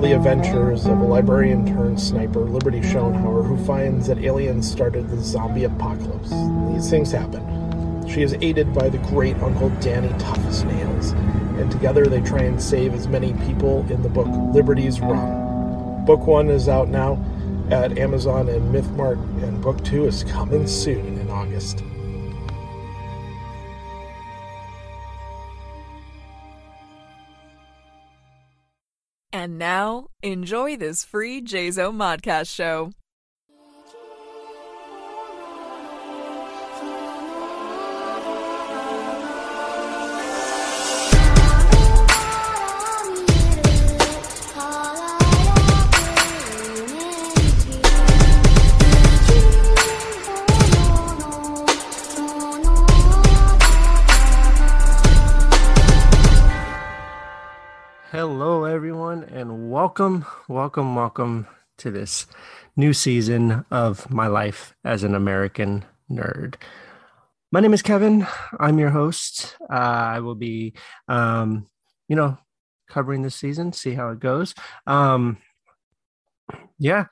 the adventures of a librarian turned sniper, Liberty Schoenhauer, who finds that aliens started the zombie apocalypse. These things happen. She is aided by the great Uncle Danny Tough Nails, and together they try and save as many people in the book Liberty's Run. Book one is out now at Amazon and MythMart, and book two is coming soon in August. Now, enjoy this free JZO Modcast show. Welcome, welcome, welcome to this new season of my life as an American nerd. My name is Kevin. I'm your host. Uh, I will be, um, you know, covering this season, see how it goes. Um, yeah,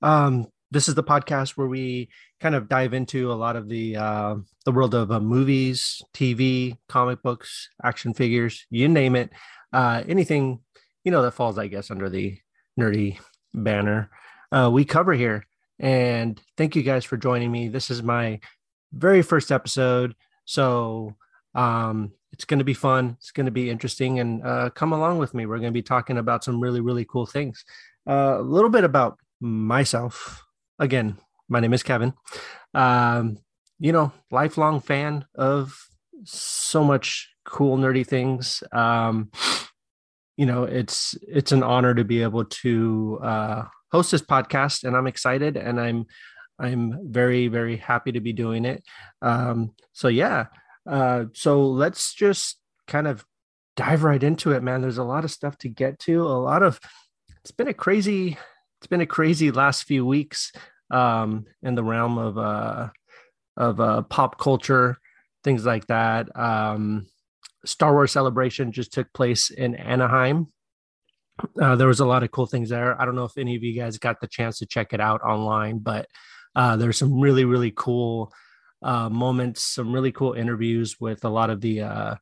um, this is the podcast where we kind of dive into a lot of the uh, the world of uh, movies, TV, comic books, action figures, you name it uh, anything you know that falls, I guess, under the nerdy banner, uh, we cover here. And thank you guys for joining me. This is my very first episode, so um, it's going to be fun. It's going to be interesting, and uh, come along with me. We're going to be talking about some really, really cool things. Uh, a little bit about myself. Again, my name is Kevin. Um, you know, lifelong fan of so much cool nerdy things. Um, you know, it's it's an honor to be able to uh, host this podcast, and I'm excited, and I'm I'm very very happy to be doing it. Um, so yeah, uh, so let's just kind of dive right into it, man. There's a lot of stuff to get to. A lot of it's been a crazy it's been a crazy last few weeks um, in the realm of uh, of uh, pop culture, things like that. Um, Star Wars celebration just took place in Anaheim. Uh, there was a lot of cool things there. I don't know if any of you guys got the chance to check it out online, but uh, there's some really really cool uh, moments, some really cool interviews with a lot of the, uh,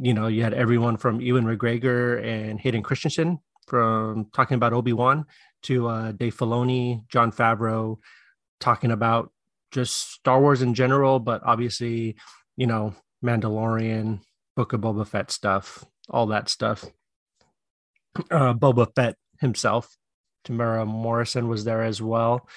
you know, you had everyone from Ewan McGregor and Hayden Christensen from talking about Obi Wan to uh, Dave Filoni, Jon Favreau, talking about just Star Wars in general, but obviously, you know, Mandalorian, Book of Boba Fett stuff, all that stuff. Uh, Boba Fett himself, Temuera Morrison was there as well,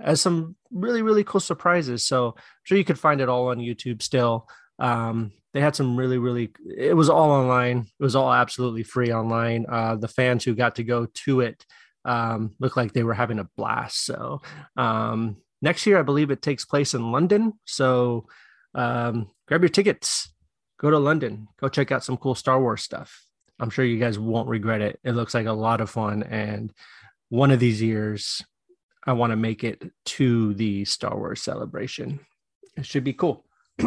as some really really cool surprises. So I'm sure you could find it all on YouTube still. Um, they had some really really. It was all online. It was all absolutely free online. Uh, the fans who got to go to it um, looked like they were having a blast. So um, next year, I believe it takes place in London. So um, grab your tickets go to London, go check out some cool Star Wars stuff. I'm sure you guys won't regret it. It looks like a lot of fun. And one of these years, I want to make it to the Star Wars celebration. It should be cool.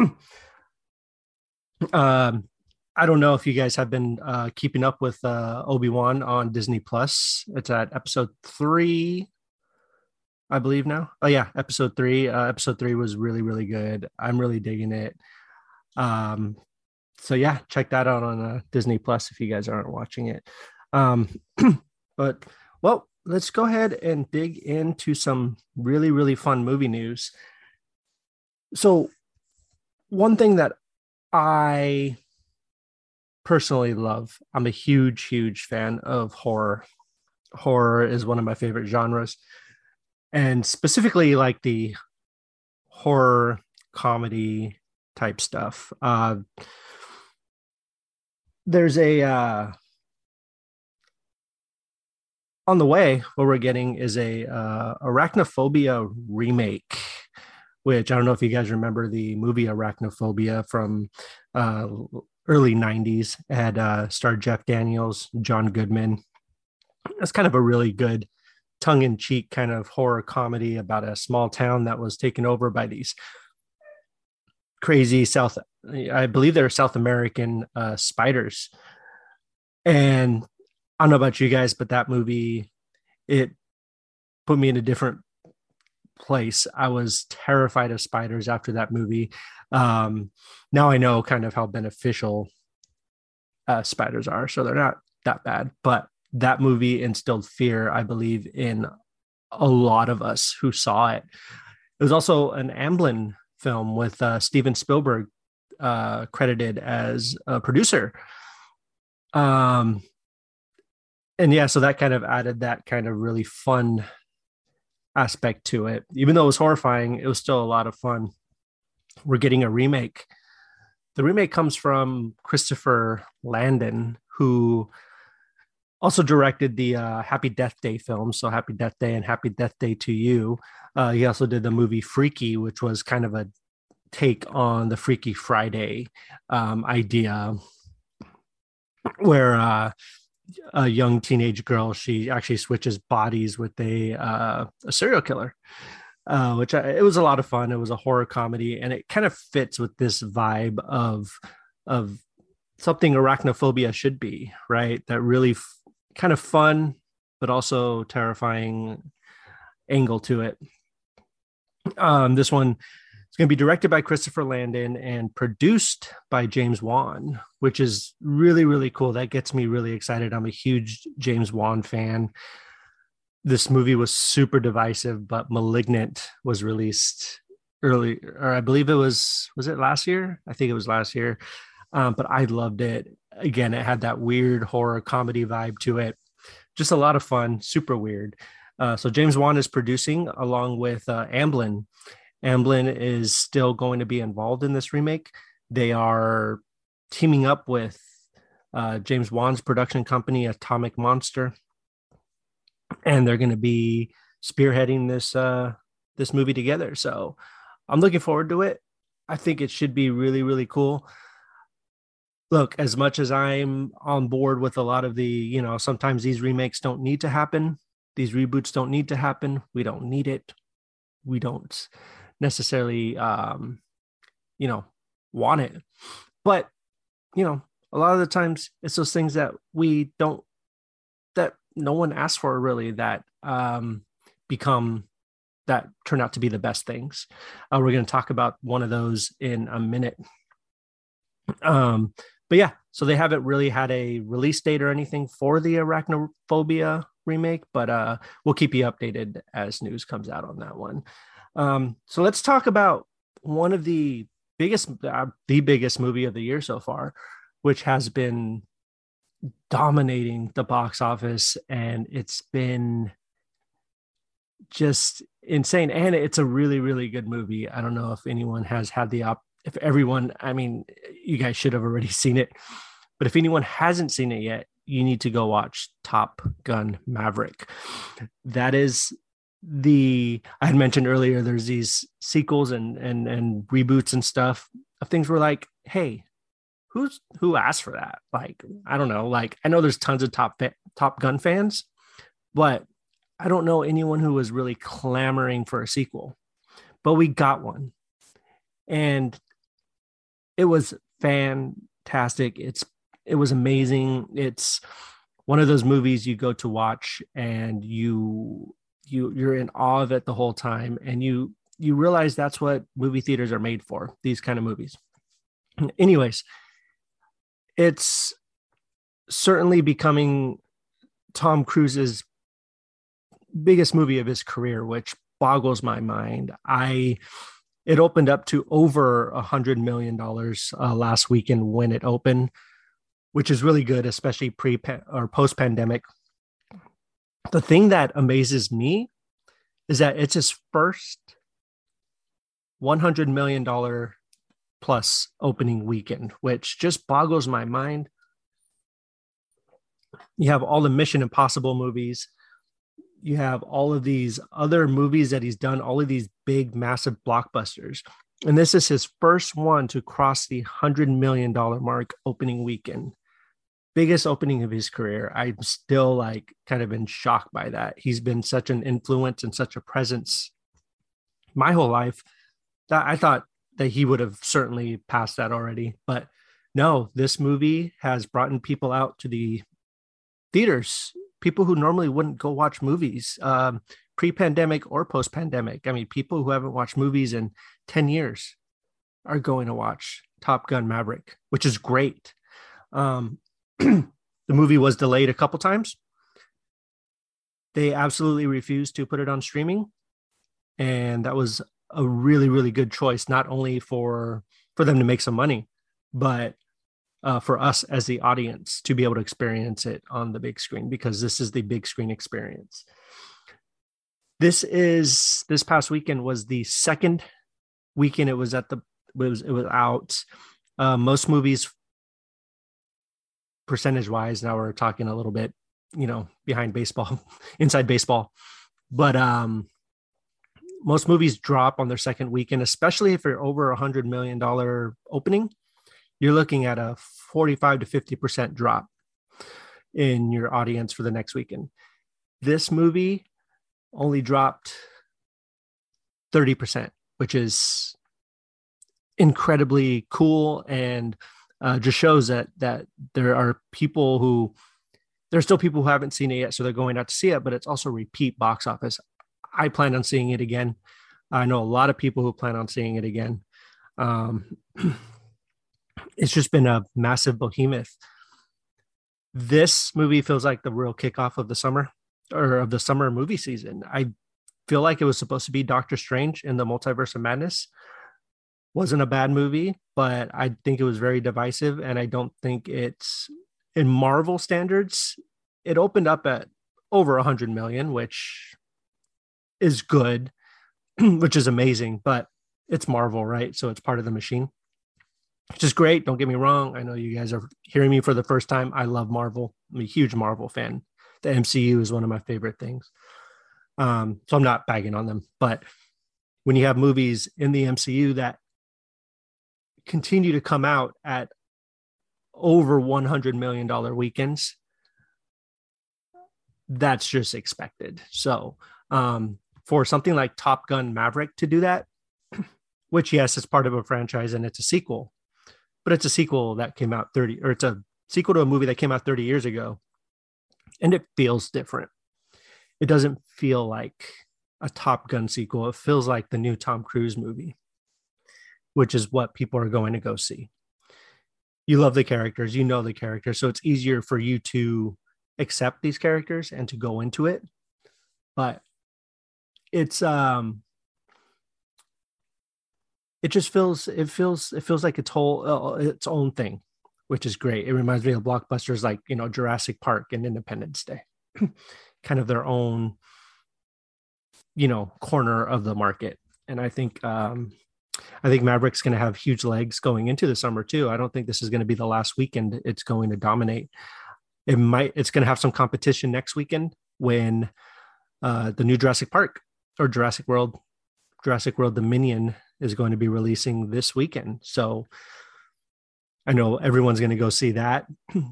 um, I don't know if you guys have been uh, keeping up with uh, Obi Wan on Disney Plus. It's at episode three, I believe now. Oh yeah, episode three. Uh, episode three was really really good. I'm really digging it. Um, so yeah, check that out on uh, Disney Plus if you guys aren't watching it. Um, but well, let's go ahead and dig into some really really fun movie news. So, one thing that I personally love, I'm a huge huge fan of horror. Horror is one of my favorite genres, and specifically like the horror comedy type stuff. Uh, there's a uh, on the way what we're getting is a uh, arachnophobia remake which i don't know if you guys remember the movie arachnophobia from uh, early 90s it had uh, starred jeff daniels john goodman. That's kind of a really good tongue-in-cheek kind of horror comedy about a small town that was taken over by these crazy south I believe they're South American uh, spiders. And I don't know about you guys, but that movie, it put me in a different place. I was terrified of spiders after that movie. Um, now I know kind of how beneficial uh, spiders are, so they're not that bad. But that movie instilled fear, I believe, in a lot of us who saw it. It was also an Amblin film with uh, Steven Spielberg uh, credited as a producer. Um, and yeah, so that kind of added that kind of really fun aspect to it. Even though it was horrifying, it was still a lot of fun. We're getting a remake. The remake comes from Christopher Landon, who also directed the uh, Happy Death Day film. So Happy Death Day and Happy Death Day to You. Uh, he also did the movie Freaky, which was kind of a take on the Freaky Friday um, idea, where uh, a young teenage girl she actually switches bodies with a uh, a serial killer. Uh, which I, it was a lot of fun. It was a horror comedy, and it kind of fits with this vibe of of something arachnophobia should be, right? That really f- kind of fun, but also terrifying angle to it. Um, this one going to be directed by Christopher Landon and produced by James Wan, which is really, really cool. That gets me really excited. I'm a huge James Wan fan. This movie was super divisive, but Malignant was released early, or I believe it was, was it last year? I think it was last year. Um, but I loved it again, it had that weird horror comedy vibe to it. Just a lot of fun, super weird. Uh, so James Wan is producing along with uh, Amblin. Amblin is still going to be involved in this remake. They are teaming up with uh, James Wan's production company, Atomic Monster, and they're going to be spearheading this uh, this movie together. So I'm looking forward to it. I think it should be really really cool look, as much as I'm on board with a lot of the, you know, sometimes these remakes don't need to happen, these reboots don't need to happen. We don't need it. We don't necessarily, um, you know, want it. But, you know, a lot of the times it's those things that we don't, that no one asks for really that um, become that turn out to be the best things. Uh, we're going to talk about one of those in a minute. Um, but yeah, so they haven't really had a release date or anything for the arachnophobia remake, but uh, we'll keep you updated as news comes out on that one. Um, so let's talk about one of the biggest, uh, the biggest movie of the year so far, which has been dominating the box office, and it's been just insane. And it's a really, really good movie. I don't know if anyone has had the op- if everyone, I mean, you guys should have already seen it, but if anyone hasn't seen it yet, you need to go watch Top Gun Maverick. That is the I had mentioned earlier. There's these sequels and and and reboots and stuff of things where like, hey, who's who asked for that? Like, I don't know. Like, I know there's tons of Top Top Gun fans, but I don't know anyone who was really clamoring for a sequel. But we got one, and it was fantastic. It's it was amazing. It's one of those movies you go to watch and you you you're in awe of it the whole time and you you realize that's what movie theaters are made for these kind of movies anyways it's certainly becoming tom cruise's biggest movie of his career which boggles my mind i it opened up to over a hundred million dollars uh, last weekend when it opened, which is really good, especially pre or post pandemic. The thing that amazes me is that it's his first one hundred million dollar plus opening weekend, which just boggles my mind. You have all the Mission Impossible movies you have all of these other movies that he's done, all of these big, massive blockbusters. And this is his first one to cross the $100 million mark opening weekend. Biggest opening of his career. I'm still like kind of in shock by that. He's been such an influence and such a presence my whole life that I thought that he would have certainly passed that already. But no, this movie has brought people out to the theaters. People who normally wouldn't go watch movies, um, pre-pandemic or post-pandemic. I mean, people who haven't watched movies in ten years are going to watch Top Gun Maverick, which is great. Um, the movie was delayed a couple times. They absolutely refused to put it on streaming, and that was a really, really good choice. Not only for for them to make some money, but uh, for us as the audience to be able to experience it on the big screen because this is the big screen experience. This is this past weekend was the second weekend it was at the it was it was out. Uh, most movies, percentage wise, now we're talking a little bit, you know, behind baseball, inside baseball, but um, most movies drop on their second weekend, especially if you're over a hundred million dollar opening. You're looking at a 45 to 50 percent drop in your audience for the next weekend. This movie only dropped 30 percent, which is incredibly cool and uh, just shows that that there are people who there's still people who haven't seen it yet, so they're going out to see it. But it's also repeat box office. I plan on seeing it again. I know a lot of people who plan on seeing it again. Um, it's just been a massive behemoth. This movie feels like the real kickoff of the summer or of the summer movie season. I feel like it was supposed to be Doctor Strange in the Multiverse of Madness wasn't a bad movie, but I think it was very divisive, and I don't think it's in Marvel standards. It opened up at over a hundred million, which is good, which is amazing, but it's Marvel, right? So it's part of the machine, which is great. Don't get me wrong. I know you guys are hearing me for the first time. I love Marvel. I'm a huge Marvel fan. The MCU is one of my favorite things. Um, so I'm not bagging on them, but when you have movies in the MCU that continue to come out at over 100 million dollar weekends that's just expected. So um, for something like top gun maverick to do that which yes it's part of a franchise and it's a sequel but it's a sequel that came out 30 or it's a sequel to a movie that came out 30 years ago and it feels different. It doesn't feel like a top gun sequel. It feels like the new tom cruise movie which is what people are going to go see. You love the characters, you know the characters, so it's easier for you to accept these characters and to go into it. But it's um it just feels it feels it feels like its whole uh, its own thing which is great it reminds me of blockbusters like you know jurassic park and independence day kind of their own you know corner of the market and i think um I think Maverick's going to have huge legs going into the summer too. I don't think this is going to be the last weekend it's going to dominate. It might. It's going to have some competition next weekend when uh, the new Jurassic Park or Jurassic World, Jurassic World Dominion is going to be releasing this weekend. So I know everyone's going to go see that. of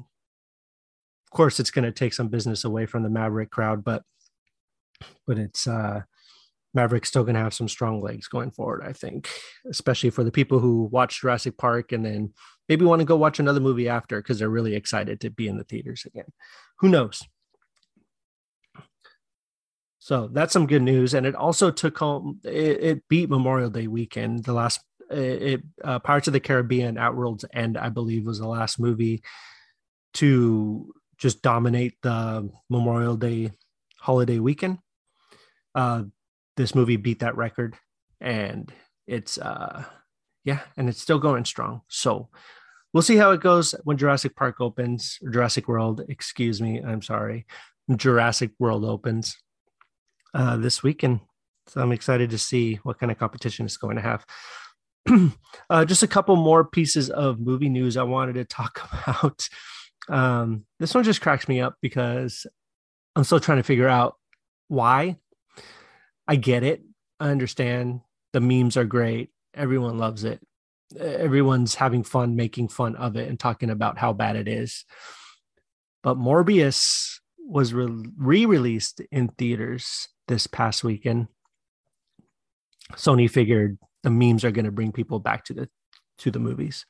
course, it's going to take some business away from the Maverick crowd, but but it's uh Maverick's still going to have some strong legs going forward, I think, especially for the people who watch Jurassic Park and then maybe want to go watch another movie after because they're really excited to be in the theaters again. Who knows? So that's some good news. And it also took home, it, it beat Memorial Day weekend. The last, it, uh, Pirates of the Caribbean At World's End, I believe, was the last movie to just dominate the Memorial Day holiday weekend. Uh, this movie beat that record and it's uh yeah and it's still going strong. So we'll see how it goes when jurassic park opens jurassic world excuse me i'm sorry jurassic world opens uh this weekend so i'm excited to see what kind of competition it's going to have. Uh, just a couple more pieces of movie news i wanted to talk about. Um this one just cracks me up because i'm still trying to figure out why I get it. I understand the memes are great. Everyone loves it. Everyone's having fun making fun of it and talking about how bad it is. But Morbius was re released in theaters this past weekend. Sony figured the memes are going to bring people back to the to the movies.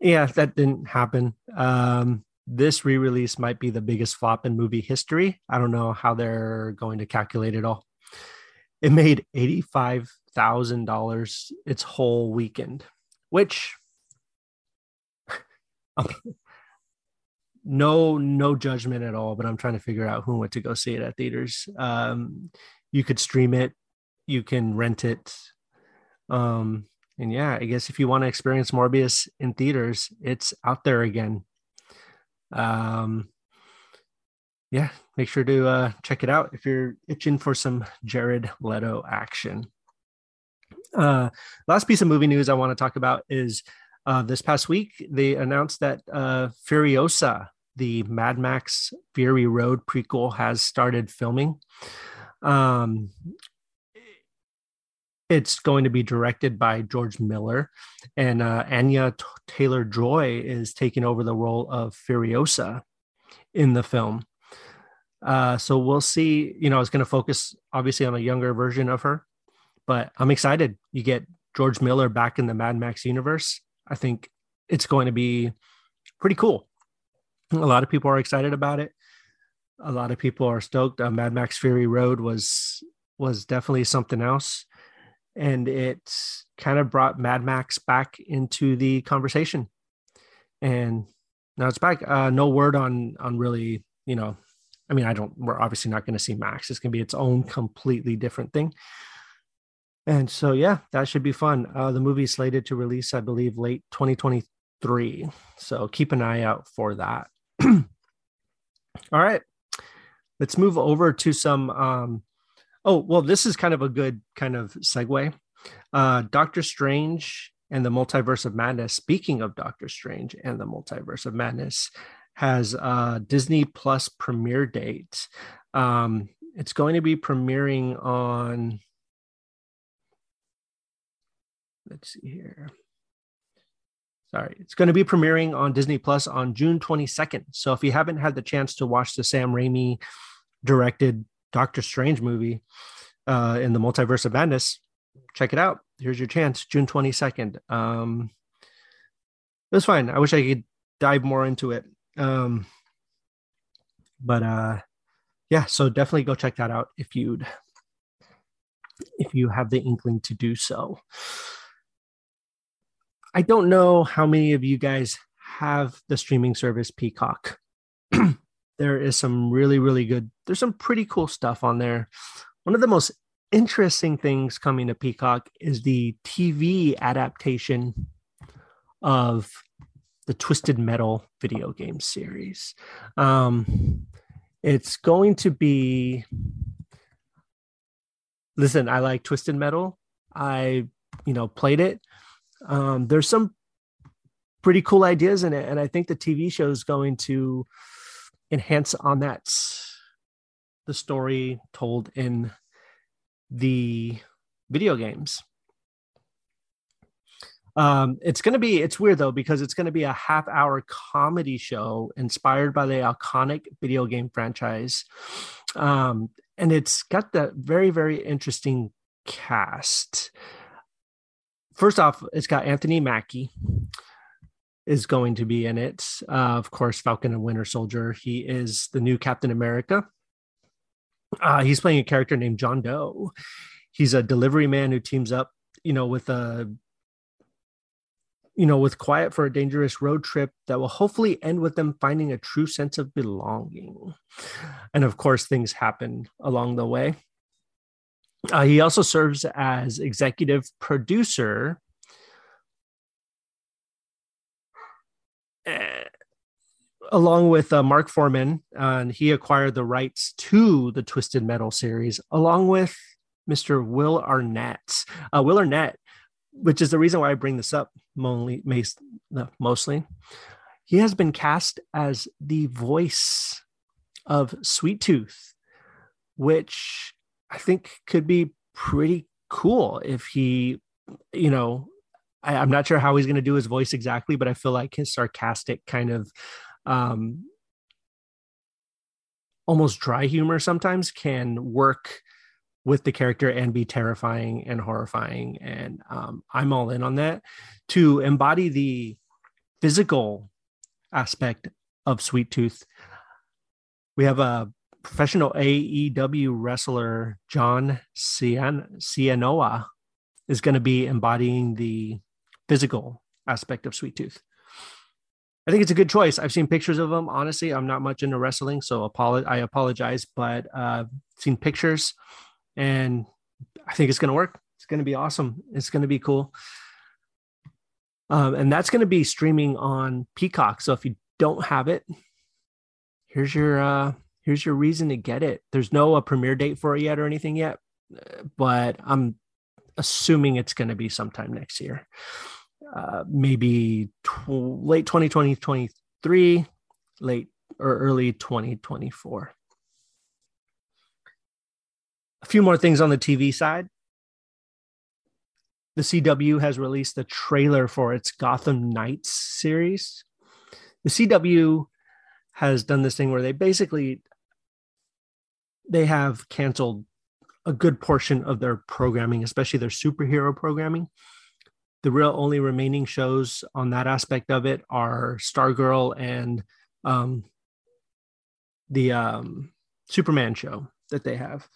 Yeah, that didn't happen. Um, this re-release might be the biggest flop in movie history. I don't know how they're going to calculate it all. It made eighty-five thousand dollars its whole weekend, which no no judgment at all. But I'm trying to figure out who went to go see it at theaters. Um, you could stream it, you can rent it. Um, and yeah, I guess if you want to experience Morbius in theaters, it's out there again. Um, yeah, make sure to uh, check it out if you're itching for some Jared Leto action. Uh, last piece of movie news I want to talk about is uh, this past week they announced that uh, Furiosa, the Mad Max Fury Road prequel, has started filming. Um, it's going to be directed by George Miller, and uh, Anya Taylor Joy is taking over the role of Furiosa in the film. Uh, so we'll see. You know, it's going to focus obviously on a younger version of her, but I'm excited. You get George Miller back in the Mad Max universe. I think it's going to be pretty cool. A lot of people are excited about it. A lot of people are stoked. Uh, Mad Max Fury Road was was definitely something else and it kind of brought Mad Max back into the conversation. And now it's back. Uh, no word on on really, you know, I mean, I don't. We're obviously not going to see Max. It's going to be its own completely different thing. And so, yeah, that should be fun. Uh, the movie is slated to release, I believe, late 2023. So keep an eye out for that. All right, let's move over to some um, Oh, well, this is kind of a good kind of segue. Uh, Doctor Strange and the Multiverse of Madness. Speaking of Doctor Strange and the Multiverse of Madness, has a Disney Plus premiere date. Um, it's going to be premiering on. Let's see here. Sorry, it's going to be premiering on Disney Plus on June 22nd. So if you haven't had the chance to watch the Sam Raimi directed Doctor Strange movie uh, in the Multiverse of Madness, check it out. Here's your chance, June 22nd. Um, it was fine. I wish I could dive more into it. Um, but uh, yeah, so definitely go check that out if you'd if you have the inkling to do so. I don't know how many of you guys have the streaming service Peacock. there is some really really good there's some pretty cool stuff on there one of the most interesting things coming to peacock is the tv adaptation of the twisted metal video game series. Um it's going to be listen i like twisted metal. I you know played it. Um there's some pretty cool ideas in it and i think the tv show is going to enhance on that the story told in the video games. Um, it's going to be, it's weird though, because it's going to be a half hour comedy show inspired by the iconic video game franchise. Um, and it's got that very, very interesting cast. First off, it's got Anthony Mackie, is going to be in it. Uh, of course, Falcon and Winter Soldier. He is the new Captain America. Uh, he's playing a character named John Doe. He's a delivery man who teams up, you know, with a, you know, with Quiet for a dangerous road trip that will hopefully end with them finding a true sense of belonging. And of course, things happen along the way. Uh, he also serves as executive producer along with uh, Marc Forman, and he acquired the rights to the Twisted Metal series, along with Mr. Will Arnett. Uh, Will Arnett, which is the reason why I bring this up mostly, he has been cast as the voice of Sweet Tooth, which I think could be pretty cool if he, you know, I, am not sure how he's going to do his voice exactly, but I feel like his sarcastic kind of um, almost dry humor sometimes can work with the character and be terrifying and horrifying. And um, I'm all in on that to embody the physical aspect of Sweet Tooth. We have a professional AEW wrestler, John Cian- Seanoa, is going to be embodying the physical aspect of Sweet Tooth. I think it's a good choice. I've seen pictures of him. Honestly, I'm not much into wrestling, so apolo- I apologize, but uh, seen pictures, and I think it's going to work. It's going to be awesome. It's going to be cool. Um, and that's going to be streaming on Peacock. So if you don't have it, here's your uh, here's your reason to get it. There's no a premiere date for it yet or anything yet, but I'm assuming it's going to be sometime next year uh, maybe tw- late 2020, 23, late or early 2024. A few more things on the TV side. The CW has released a trailer for its Gotham Knights series. The CW has done this thing where they basically they have canceled a good portion of their programming, especially their superhero programming the real only remaining shows on that aspect of it are Stargirl and um, the um, Superman show that they have.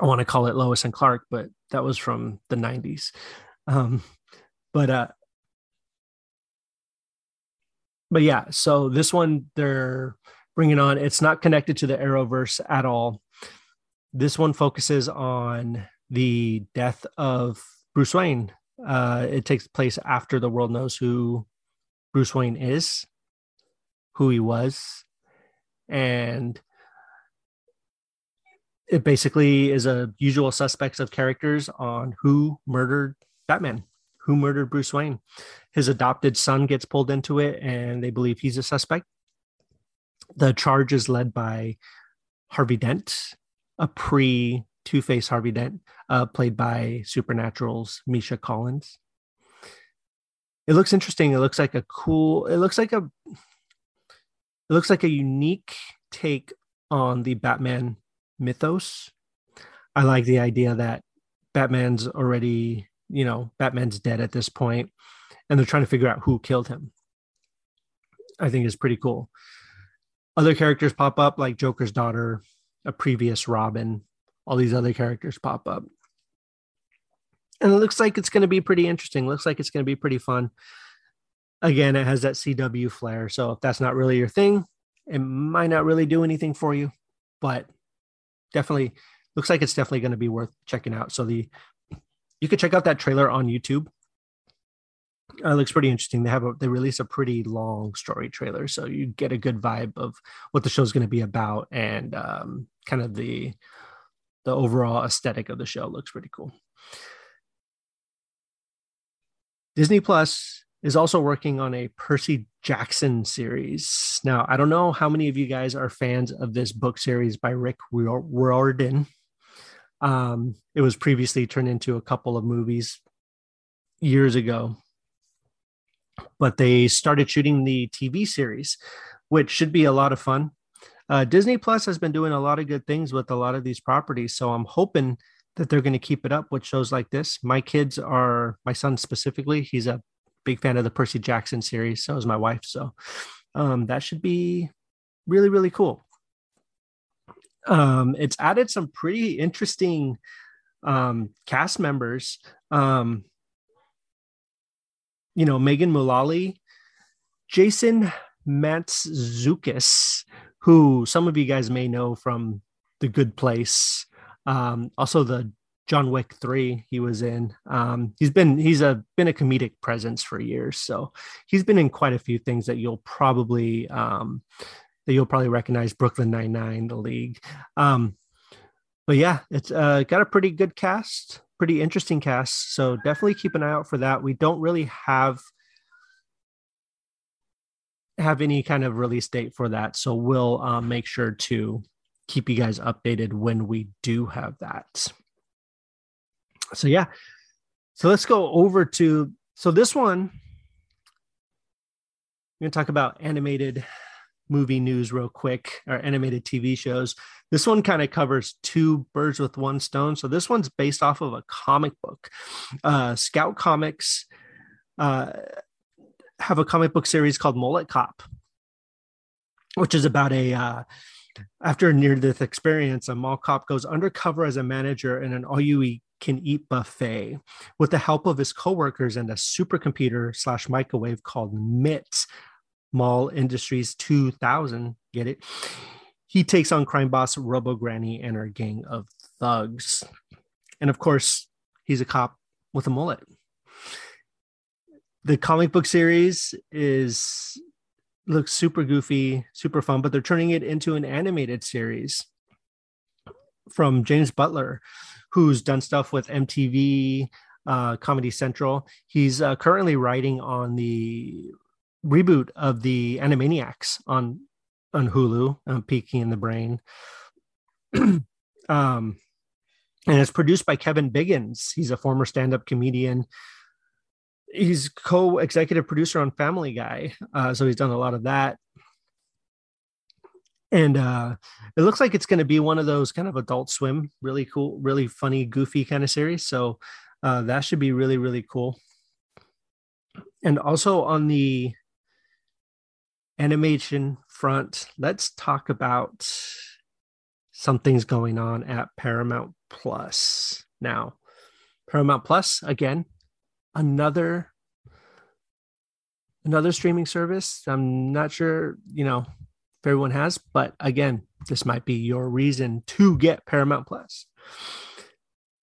I want to call it Lois and Clark, but that was from the 90s. Um, but uh, but yeah, so this one they're bringing on. It's not connected to the Arrowverse at all. This one focuses on the death of Bruce Wayne. Uh, it takes place after the world knows who Bruce Wayne is, who he was, and it basically is a usual suspects of characters on who murdered Batman, who murdered Bruce Wayne. His adopted son gets pulled into it, and they believe he's a suspect. The charge is led by Harvey Dent, a pre Two Face Harvey Dent, uh, played by Supernatural's Misha Collins. It looks interesting. It looks like a cool. It looks like a. It looks like a unique take on the Batman mythos. I like the idea that Batman's already, you know, Batman's dead at this point, and they're trying to figure out who killed him. I think is pretty cool. Other characters pop up, like Joker's daughter, a previous Robin, all these other characters pop up. And it looks like it's going to be pretty interesting. Looks like it's going to be pretty fun. Again, it has that CW flair. So if that's not really your thing, it might not really do anything for you, but definitely looks like it's definitely going to be worth checking out. So the you could check out that trailer on YouTube. Uh, it looks pretty interesting. They have a they release a pretty long story trailer, so you get a good vibe of what the show's going to be about and um, kind of the the overall aesthetic of the show looks pretty cool. Disney Plus is also working on a Percy Jackson series. Now, I don't know how many of you guys are fans of this book series by Rick Riordan. Um, it was previously turned into a couple of movies years ago, but they started shooting the TV series, which should be a lot of fun. Uh, Disney Plus has been doing a lot of good things with a lot of these properties, so I'm hoping that they're going to keep it up with shows like this. My kids are, my son specifically, he's a big fan of the Percy Jackson series. So is my wife. So um, that should be really, really cool. Um, it's added some pretty interesting um, cast members. Um, you know, Megan Mullally, Jason Mantzoukas, who some of you guys may know from The Good Place, um, also the John Wick three he was in. Um, he's been he's a been a comedic presence for years, so he's been in quite a few things that you'll probably um, that you'll probably recognize. Brooklyn Nine Nine, The League. Um, but yeah, it's uh, got a pretty good cast, pretty interesting cast. So definitely keep an eye out for that. We don't really have have any kind of release date for that. So we'll um, make sure to keep you guys updated when we do have that. So, yeah. So let's go over to. So this one, we're going to talk about animated movie news real quick or animated TV shows. This one kind of covers two birds with one stone. So this one's based off of a comic book. Uh, Scout Comics uh, have a comic book series called Mullet Cop, which is about a uh, after a near-death experience, a mall cop goes undercover as a manager in an all-you-can-eat buffet with the help of his coworkers and a supercomputer slash microwave called MIT, Mall Industries 2000. Get it? He takes on crime boss Robo Granny and her gang of thugs, and of course, he's a cop with a mullet. The comic book series is looks super goofy, super fun, but they're turning it into an animated series from James Butler, who's done stuff with MTV, uh, Comedy Central. He's uh, currently writing on the reboot of the Animaniacs on on Hulu, um, Pinky and the Brain. um, and it's produced by Kevin Biggins. He's a former stand-up comedian he's co-executive producer on Family Guy, uh, so he's done a lot of that. And uh, it looks like it's going to be one of those kind of Adult Swim, really cool, really funny, goofy kind of series. So uh, that should be really, really cool. And also on the animation front, let's talk about something's going on at Paramount Plus now. Paramount Plus, again, another another streaming service. I'm not sure, you know, everyone has, but again, this might be your reason to get Paramount Plus.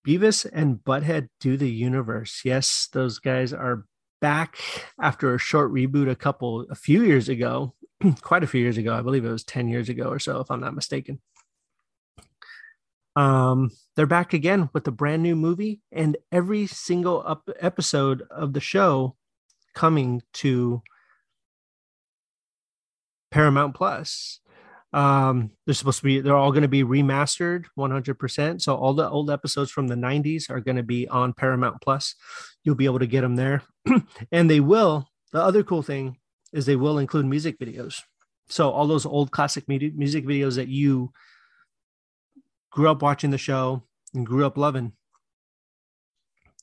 Beavis and Butthead do the universe. Yes, those guys are back after a short reboot a couple a few years ago, quite a few years ago. I believe it was 10 years ago or so if I'm not mistaken. Um, they're back again with a brand new movie, and every single up episode of the show coming to Paramount Plus. Um, they're supposed to be, they're all going to be remastered 100%. So all the old episodes from the 90s are going to be on Paramount Plus. You'll be able to get them there. and they will, the other cool thing is they will include music videos. So all those old classic music videos that you grew up watching the show and grew up loving,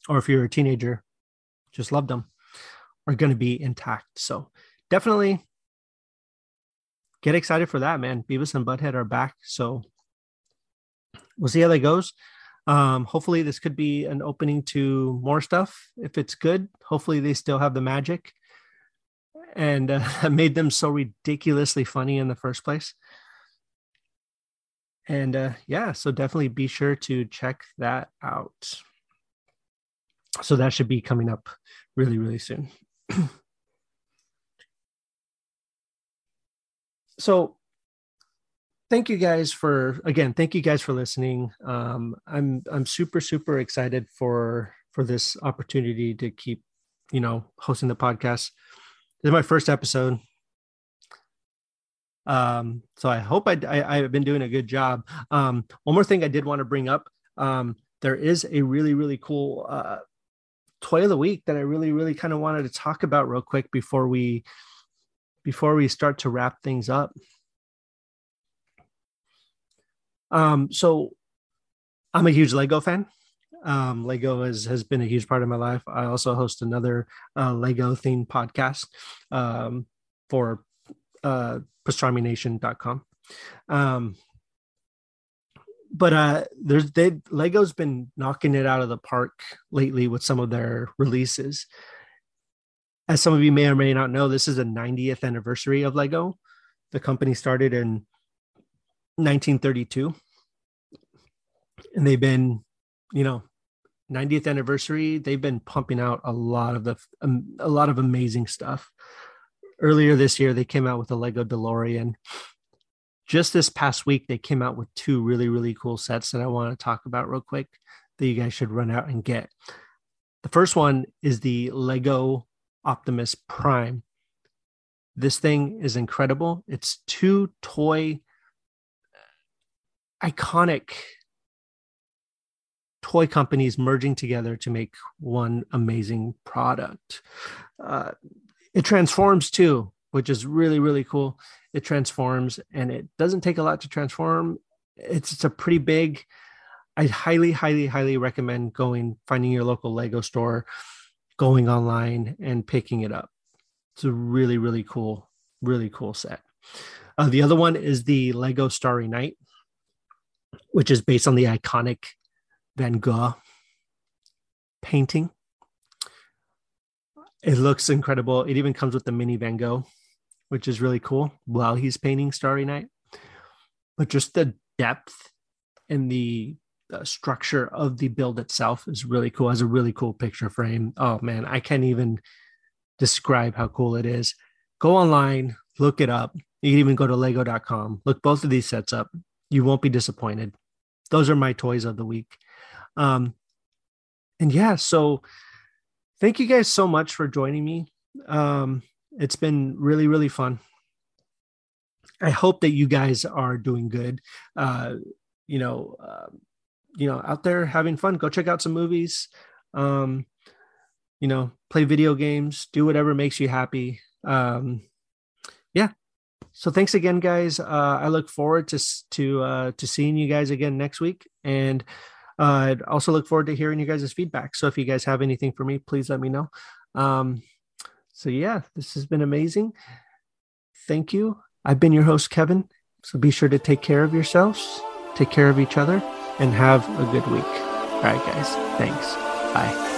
or if you're a teenager, just loved them, are going to be intact. So definitely get excited for that, man. Beavis and Butthead are back. So we'll see how that goes. Um, hopefully, this could be an opening to more stuff. If it's good, hopefully, they still have the magic and uh, made them so ridiculously funny in the first place and uh, yeah so definitely be sure to check that out so that should be coming up really really soon so thank you guys for again thank you guys for listening um, i'm i'm super super excited for for this opportunity to keep you know hosting the podcast this is my first episode um, so I hope I, I, have been doing a good job. Um, one more thing I did want to bring up. Um, there is a really, really cool uh, toy of the week that I really, really kind of wanted to talk about real quick before we before we start to wrap things up. Um, so I'm a huge Lego fan. Um, Lego has, has been a huge part of my life. I also host another uh, Lego themed podcast um, for uh, pastrami Um, but uh, there's they Lego's been knocking it out of the park lately with some of their releases. As some of you may or may not know, this is the 90th anniversary of Lego. The company started in 1932, and they've been, you know, 90th anniversary. They've been pumping out a lot of the um, a lot of amazing stuff earlier this year they came out with the Lego DeLorean. Just this past week, they came out with two really, really cool sets that I want to talk about real quick that you guys should run out and get. The first one is the Lego Optimus Prime. This thing is incredible. It's two toy, iconic toy companies merging together to make one amazing product. Uh, it transforms too, which is really, really cool. It transforms and it doesn't take a lot to transform. It's, it's a pretty big, I highly, highly, highly recommend going, finding your local Lego store, going online and picking it up. It's a really, really cool, really cool set. Uh, the other one is the Lego Starry Night, which is based on the iconic Van Gogh painting. It looks incredible. It even comes with the mini Van Gogh, which is really cool while he's painting Starry Night. But just the depth and the uh, structure of the build itself is really cool. It has a really cool picture frame. Oh man, I can't even describe how cool it is. Go online, look it up. You can even go to lego.com. Look both of these sets up. You won't be disappointed. Those are my toys of the week. Um, and yeah, so thank you guys so much for joining me. Um, it's been really, really fun. I hope that you guys are doing good. Uh, you know, uh, you know, out there having fun. Go check out some movies. Um, you know, play video games. Do whatever makes you happy. Um, yeah. So thanks again, guys. Uh, I look forward to to uh, to seeing you guys again next week, and uh, I'd also look forward to hearing you guys' feedback. So if you guys have anything for me, please let me know. Um, so yeah, this has been amazing. Thank you. I've been your host, Kevin. So be sure to take care of yourselves, take care of each other, and have a good week. All right, guys. Thanks. Bye.